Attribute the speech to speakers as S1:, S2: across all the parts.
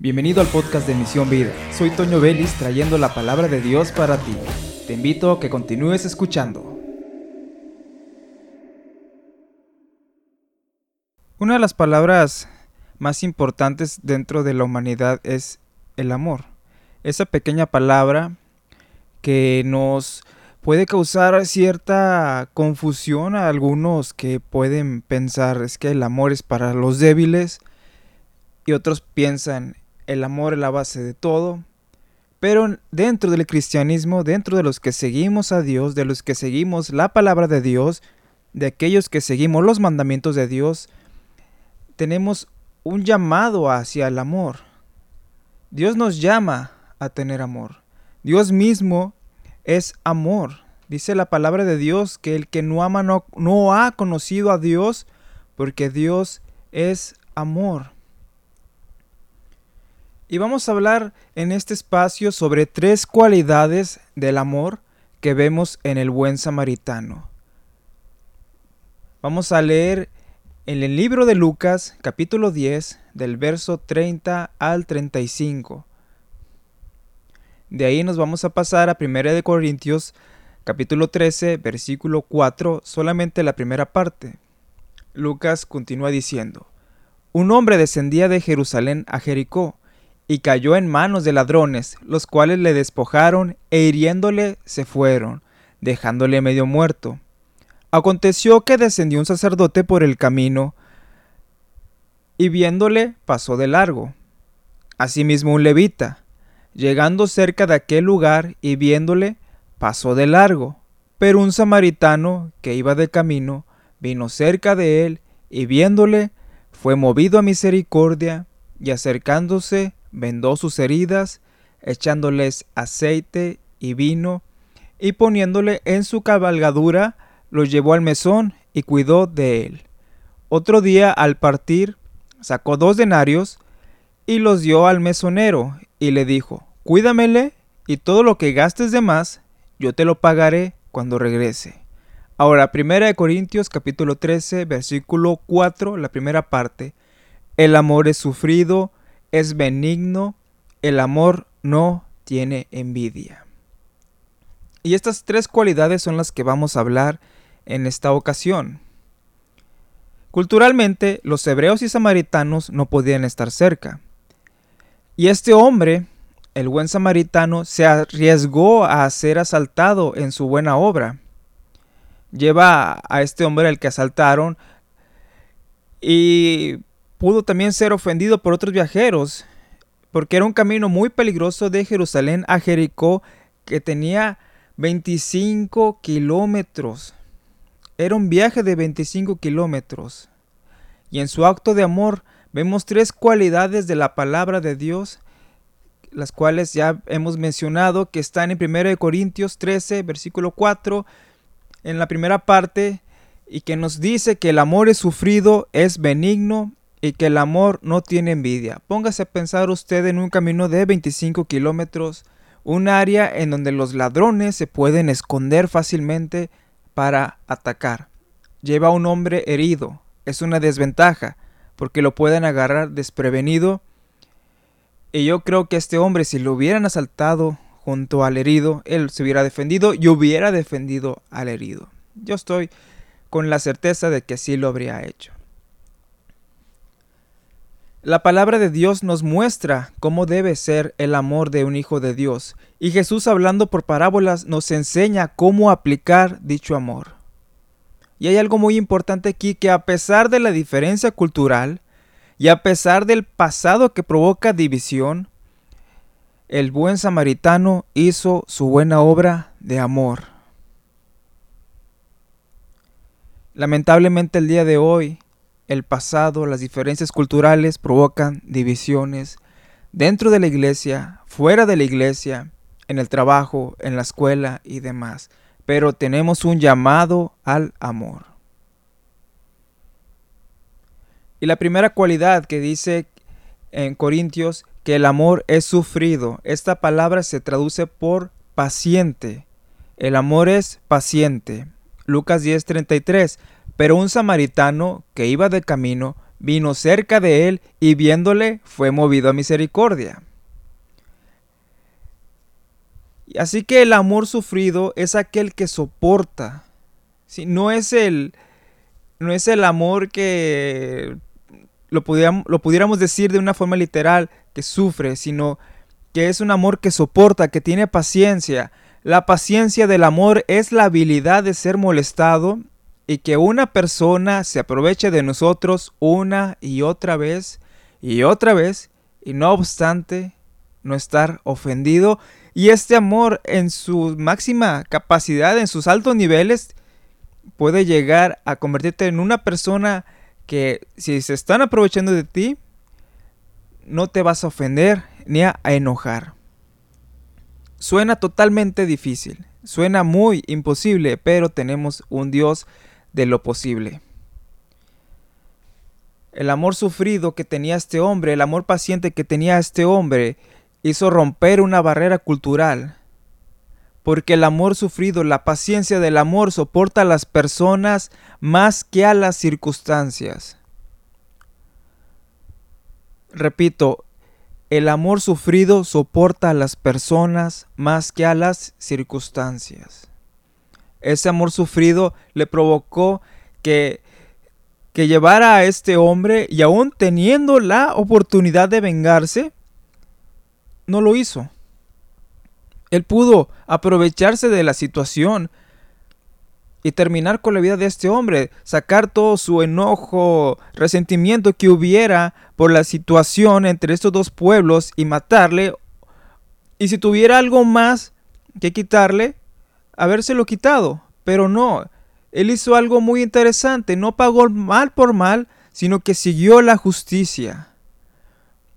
S1: Bienvenido al podcast de Misión Vida. Soy Toño Vélez trayendo la palabra de Dios para ti. Te invito a que continúes escuchando. Una de las palabras más importantes dentro de la humanidad es el amor. Esa pequeña palabra que nos puede causar cierta confusión a algunos que pueden pensar es que el amor es para los débiles y otros piensan el amor es la base de todo. Pero dentro del cristianismo, dentro de los que seguimos a Dios, de los que seguimos la palabra de Dios, de aquellos que seguimos los mandamientos de Dios, tenemos un llamado hacia el amor. Dios nos llama a tener amor. Dios mismo es amor. Dice la palabra de Dios que el que no ama no, no ha conocido a Dios porque Dios es amor. Y vamos a hablar en este espacio sobre tres cualidades del amor que vemos en el buen samaritano. Vamos a leer en el libro de Lucas capítulo 10 del verso 30 al 35. De ahí nos vamos a pasar a 1 de Corintios capítulo 13 versículo 4, solamente la primera parte. Lucas continúa diciendo, Un hombre descendía de Jerusalén a Jericó, y cayó en manos de ladrones, los cuales le despojaron e hiriéndole se fueron, dejándole medio muerto. Aconteció que descendió un sacerdote por el camino, y viéndole pasó de largo. Asimismo un levita, llegando cerca de aquel lugar y viéndole, pasó de largo. Pero un samaritano que iba de camino vino cerca de él y viéndole, fue movido a misericordia y acercándose vendó sus heridas, echándoles aceite y vino, y poniéndole en su cabalgadura, lo llevó al mesón y cuidó de él. Otro día al partir, sacó dos denarios y los dio al mesonero, y le dijo, Cuídamele, y todo lo que gastes de más, yo te lo pagaré cuando regrese. Ahora, primera de Corintios capítulo 13, versículo 4, la primera parte. El amor es sufrido, es benigno, el amor no tiene envidia. Y estas tres cualidades son las que vamos a hablar en esta ocasión. Culturalmente, los hebreos y samaritanos no podían estar cerca. Y este hombre, el buen samaritano, se arriesgó a ser asaltado en su buena obra. Lleva a este hombre al que asaltaron y pudo también ser ofendido por otros viajeros, porque era un camino muy peligroso de Jerusalén a Jericó que tenía 25 kilómetros. Era un viaje de 25 kilómetros. Y en su acto de amor vemos tres cualidades de la palabra de Dios, las cuales ya hemos mencionado que están en 1 Corintios 13, versículo 4, en la primera parte, y que nos dice que el amor es sufrido, es benigno, y que el amor no tiene envidia. Póngase a pensar usted en un camino de 25 kilómetros, un área en donde los ladrones se pueden esconder fácilmente para atacar. Lleva a un hombre herido. Es una desventaja, porque lo pueden agarrar desprevenido. Y yo creo que este hombre, si lo hubieran asaltado junto al herido, él se hubiera defendido y hubiera defendido al herido. Yo estoy con la certeza de que sí lo habría hecho. La palabra de Dios nos muestra cómo debe ser el amor de un hijo de Dios, y Jesús hablando por parábolas nos enseña cómo aplicar dicho amor. Y hay algo muy importante aquí que a pesar de la diferencia cultural y a pesar del pasado que provoca división, el buen samaritano hizo su buena obra de amor. Lamentablemente el día de hoy el pasado, las diferencias culturales provocan divisiones dentro de la iglesia, fuera de la iglesia, en el trabajo, en la escuela y demás. Pero tenemos un llamado al amor. Y la primera cualidad que dice en Corintios que el amor es sufrido. Esta palabra se traduce por paciente. El amor es paciente. Lucas 10:33. Pero un samaritano que iba de camino vino cerca de él y viéndole fue movido a misericordia. Así que el amor sufrido es aquel que soporta. No, es el, no es el amor que lo pudiéramos decir de una forma literal, que sufre, sino que es un amor que soporta, que tiene paciencia. La paciencia del amor es la habilidad de ser molestado y que una persona se aproveche de nosotros una y otra vez y otra vez y no obstante no estar ofendido y este amor en su máxima capacidad, en sus altos niveles, puede llegar a convertirte en una persona que si se están aprovechando de ti, no te vas a ofender ni a enojar. Suena totalmente difícil, suena muy imposible, pero tenemos un Dios de lo posible. El amor sufrido que tenía este hombre, el amor paciente que tenía este hombre, hizo romper una barrera cultural. Porque el amor sufrido, la paciencia del amor soporta a las personas más que a las circunstancias. Repito, el amor sufrido soporta a las personas más que a las circunstancias. Ese amor sufrido le provocó que, que llevara a este hombre y aún teniendo la oportunidad de vengarse, no lo hizo. Él pudo aprovecharse de la situación y terminar con la vida de este hombre, sacar todo su enojo, resentimiento que hubiera por la situación entre estos dos pueblos y matarle. Y si tuviera algo más que quitarle, habérselo quitado. Pero no, él hizo algo muy interesante, no pagó mal por mal, sino que siguió la justicia.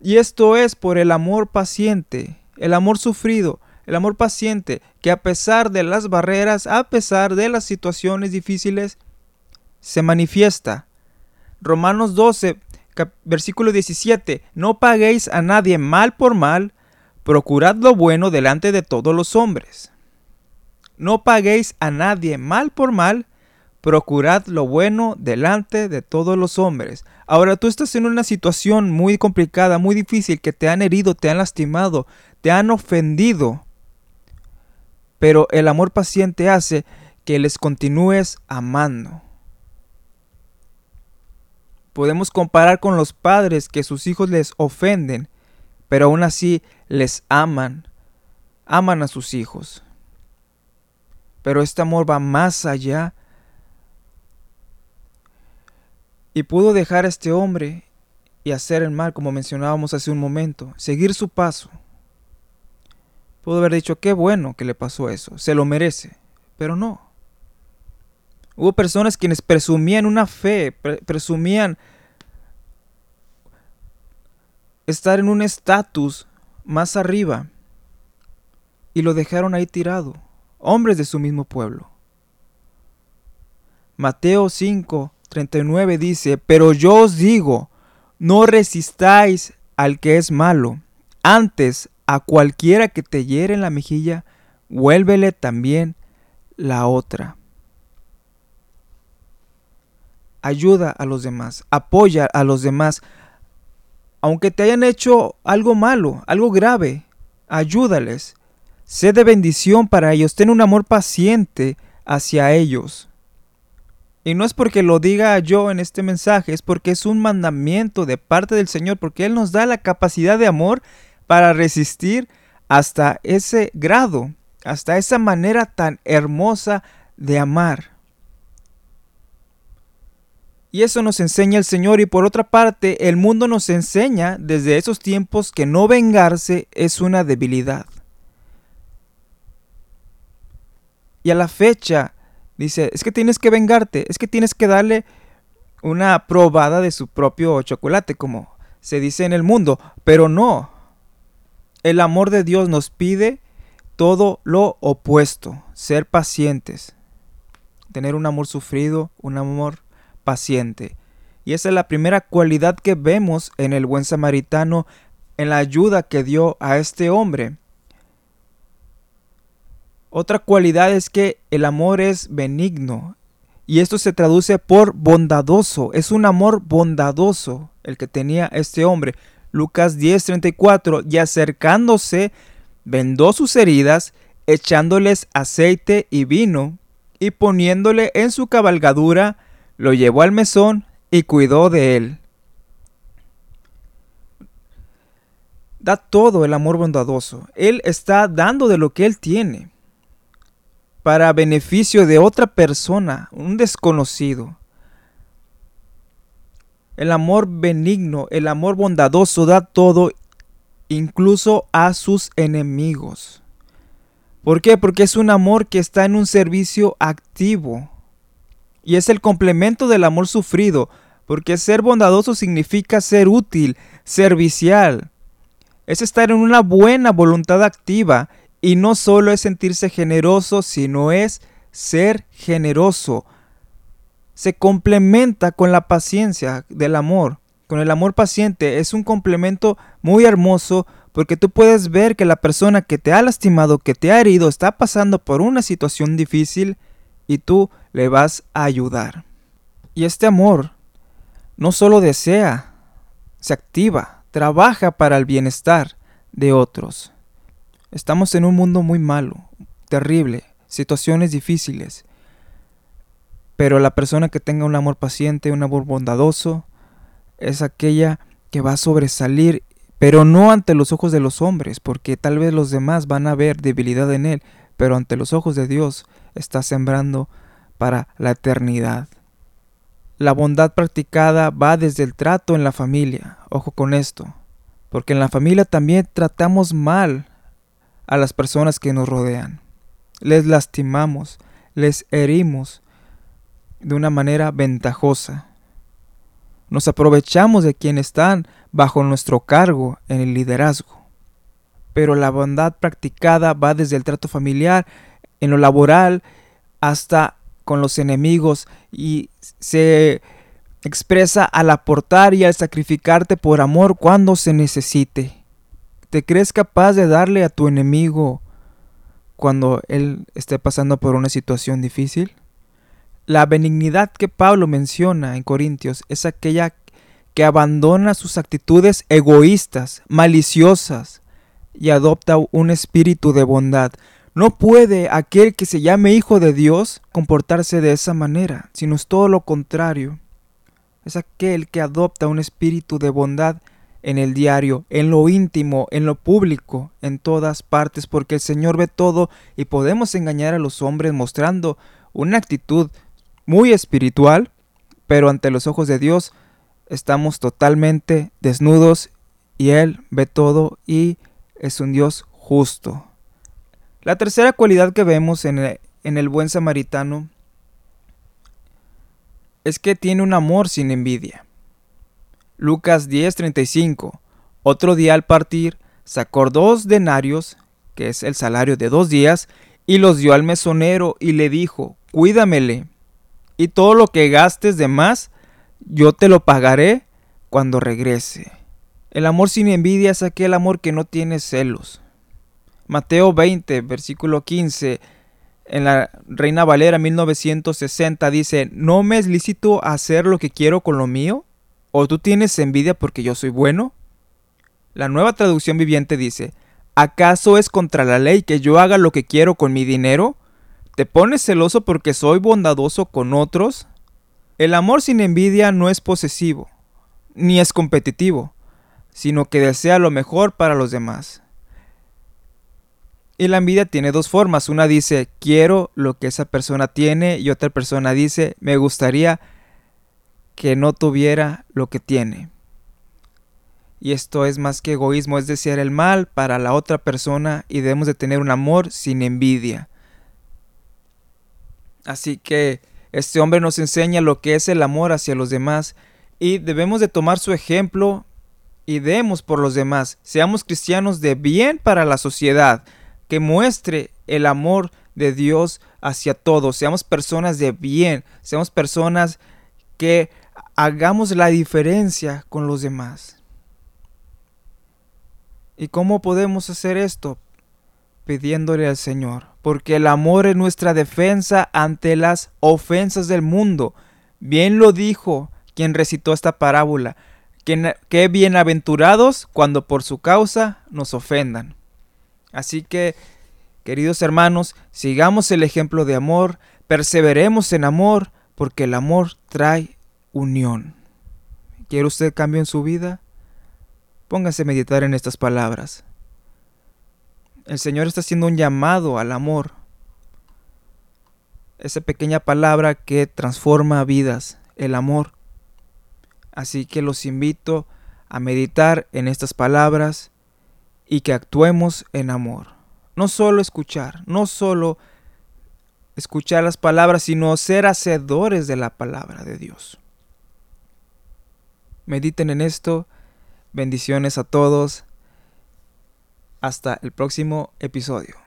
S1: Y esto es por el amor paciente, el amor sufrido, el amor paciente, que a pesar de las barreras, a pesar de las situaciones difíciles, se manifiesta. Romanos 12, versículo 17, no paguéis a nadie mal por mal, procurad lo bueno delante de todos los hombres. No paguéis a nadie mal por mal, procurad lo bueno delante de todos los hombres. Ahora tú estás en una situación muy complicada, muy difícil, que te han herido, te han lastimado, te han ofendido. Pero el amor paciente hace que les continúes amando. Podemos comparar con los padres que sus hijos les ofenden, pero aún así les aman, aman a sus hijos. Pero este amor va más allá y pudo dejar a este hombre y hacer el mal, como mencionábamos hace un momento, seguir su paso. Pudo haber dicho, qué bueno que le pasó eso, se lo merece, pero no. Hubo personas quienes presumían una fe, presumían estar en un estatus más arriba y lo dejaron ahí tirado, hombres de su mismo pueblo. Mateo 5, 39 dice, pero yo os digo, no resistáis al que es malo, antes a cualquiera que te hiere en la mejilla, vuélvele también la otra. Ayuda a los demás, apoya a los demás, aunque te hayan hecho algo malo, algo grave, ayúdales. Sé de bendición para ellos, ten un amor paciente hacia ellos. Y no es porque lo diga yo en este mensaje, es porque es un mandamiento de parte del Señor, porque Él nos da la capacidad de amor para resistir hasta ese grado, hasta esa manera tan hermosa de amar. Y eso nos enseña el Señor y por otra parte el mundo nos enseña desde esos tiempos que no vengarse es una debilidad. Y a la fecha Dice, es que tienes que vengarte, es que tienes que darle una probada de su propio chocolate, como se dice en el mundo. Pero no. El amor de Dios nos pide todo lo opuesto, ser pacientes, tener un amor sufrido, un amor paciente. Y esa es la primera cualidad que vemos en el buen samaritano, en la ayuda que dio a este hombre. Otra cualidad es que el amor es benigno. Y esto se traduce por bondadoso. Es un amor bondadoso el que tenía este hombre. Lucas 10:34. Y acercándose, vendó sus heridas, echándoles aceite y vino, y poniéndole en su cabalgadura, lo llevó al mesón y cuidó de él. Da todo el amor bondadoso. Él está dando de lo que él tiene para beneficio de otra persona, un desconocido. El amor benigno, el amor bondadoso da todo, incluso a sus enemigos. ¿Por qué? Porque es un amor que está en un servicio activo. Y es el complemento del amor sufrido, porque ser bondadoso significa ser útil, servicial. Es estar en una buena voluntad activa y no solo es sentirse generoso, sino es ser generoso. Se complementa con la paciencia del amor, con el amor paciente. Es un complemento muy hermoso porque tú puedes ver que la persona que te ha lastimado, que te ha herido, está pasando por una situación difícil y tú le vas a ayudar. Y este amor no solo desea, se activa, trabaja para el bienestar de otros. Estamos en un mundo muy malo, terrible, situaciones difíciles. Pero la persona que tenga un amor paciente, un amor bondadoso, es aquella que va a sobresalir, pero no ante los ojos de los hombres, porque tal vez los demás van a ver debilidad en él, pero ante los ojos de Dios está sembrando para la eternidad. La bondad practicada va desde el trato en la familia, ojo con esto, porque en la familia también tratamos mal a las personas que nos rodean. Les lastimamos, les herimos de una manera ventajosa. Nos aprovechamos de quienes están bajo nuestro cargo en el liderazgo. Pero la bondad practicada va desde el trato familiar, en lo laboral, hasta con los enemigos y se expresa al aportar y al sacrificarte por amor cuando se necesite. ¿Te crees capaz de darle a tu enemigo cuando él esté pasando por una situación difícil? La benignidad que Pablo menciona en Corintios es aquella que abandona sus actitudes egoístas, maliciosas, y adopta un espíritu de bondad. No puede aquel que se llame hijo de Dios comportarse de esa manera, sino es todo lo contrario. Es aquel que adopta un espíritu de bondad en el diario, en lo íntimo, en lo público, en todas partes, porque el Señor ve todo y podemos engañar a los hombres mostrando una actitud muy espiritual, pero ante los ojos de Dios estamos totalmente desnudos y Él ve todo y es un Dios justo. La tercera cualidad que vemos en el, en el buen samaritano es que tiene un amor sin envidia. Lucas 10:35. Otro día al partir, sacó dos denarios, que es el salario de dos días, y los dio al mesonero y le dijo, cuídamele, y todo lo que gastes de más, yo te lo pagaré cuando regrese. El amor sin envidia es aquel amor que no tiene celos. Mateo 20, versículo 15, en la Reina Valera 1960 dice, ¿no me es lícito hacer lo que quiero con lo mío? ¿O tú tienes envidia porque yo soy bueno? La nueva traducción viviente dice, ¿acaso es contra la ley que yo haga lo que quiero con mi dinero? ¿Te pones celoso porque soy bondadoso con otros? El amor sin envidia no es posesivo, ni es competitivo, sino que desea lo mejor para los demás. Y la envidia tiene dos formas. Una dice, quiero lo que esa persona tiene y otra persona dice, me gustaría que no tuviera lo que tiene. Y esto es más que egoísmo, es desear el mal para la otra persona y debemos de tener un amor sin envidia. Así que este hombre nos enseña lo que es el amor hacia los demás y debemos de tomar su ejemplo y demos por los demás. Seamos cristianos de bien para la sociedad, que muestre el amor de Dios hacia todos. Seamos personas de bien, seamos personas que hagamos la diferencia con los demás. ¿Y cómo podemos hacer esto? Pidiéndole al Señor, porque el amor es nuestra defensa ante las ofensas del mundo. Bien lo dijo quien recitó esta parábola, que, bienaventurados cuando por su causa nos ofendan. Así que, queridos hermanos, sigamos el ejemplo de amor, perseveremos en amor, porque el amor trae unión. ¿Quiere usted cambio en su vida? Póngase a meditar en estas palabras. El Señor está haciendo un llamado al amor. Esa pequeña palabra que transforma vidas, el amor. Así que los invito a meditar en estas palabras y que actuemos en amor. No solo escuchar, no solo escuchar las palabras, sino ser hacedores de la palabra de Dios. Mediten en esto. Bendiciones a todos. Hasta el próximo episodio.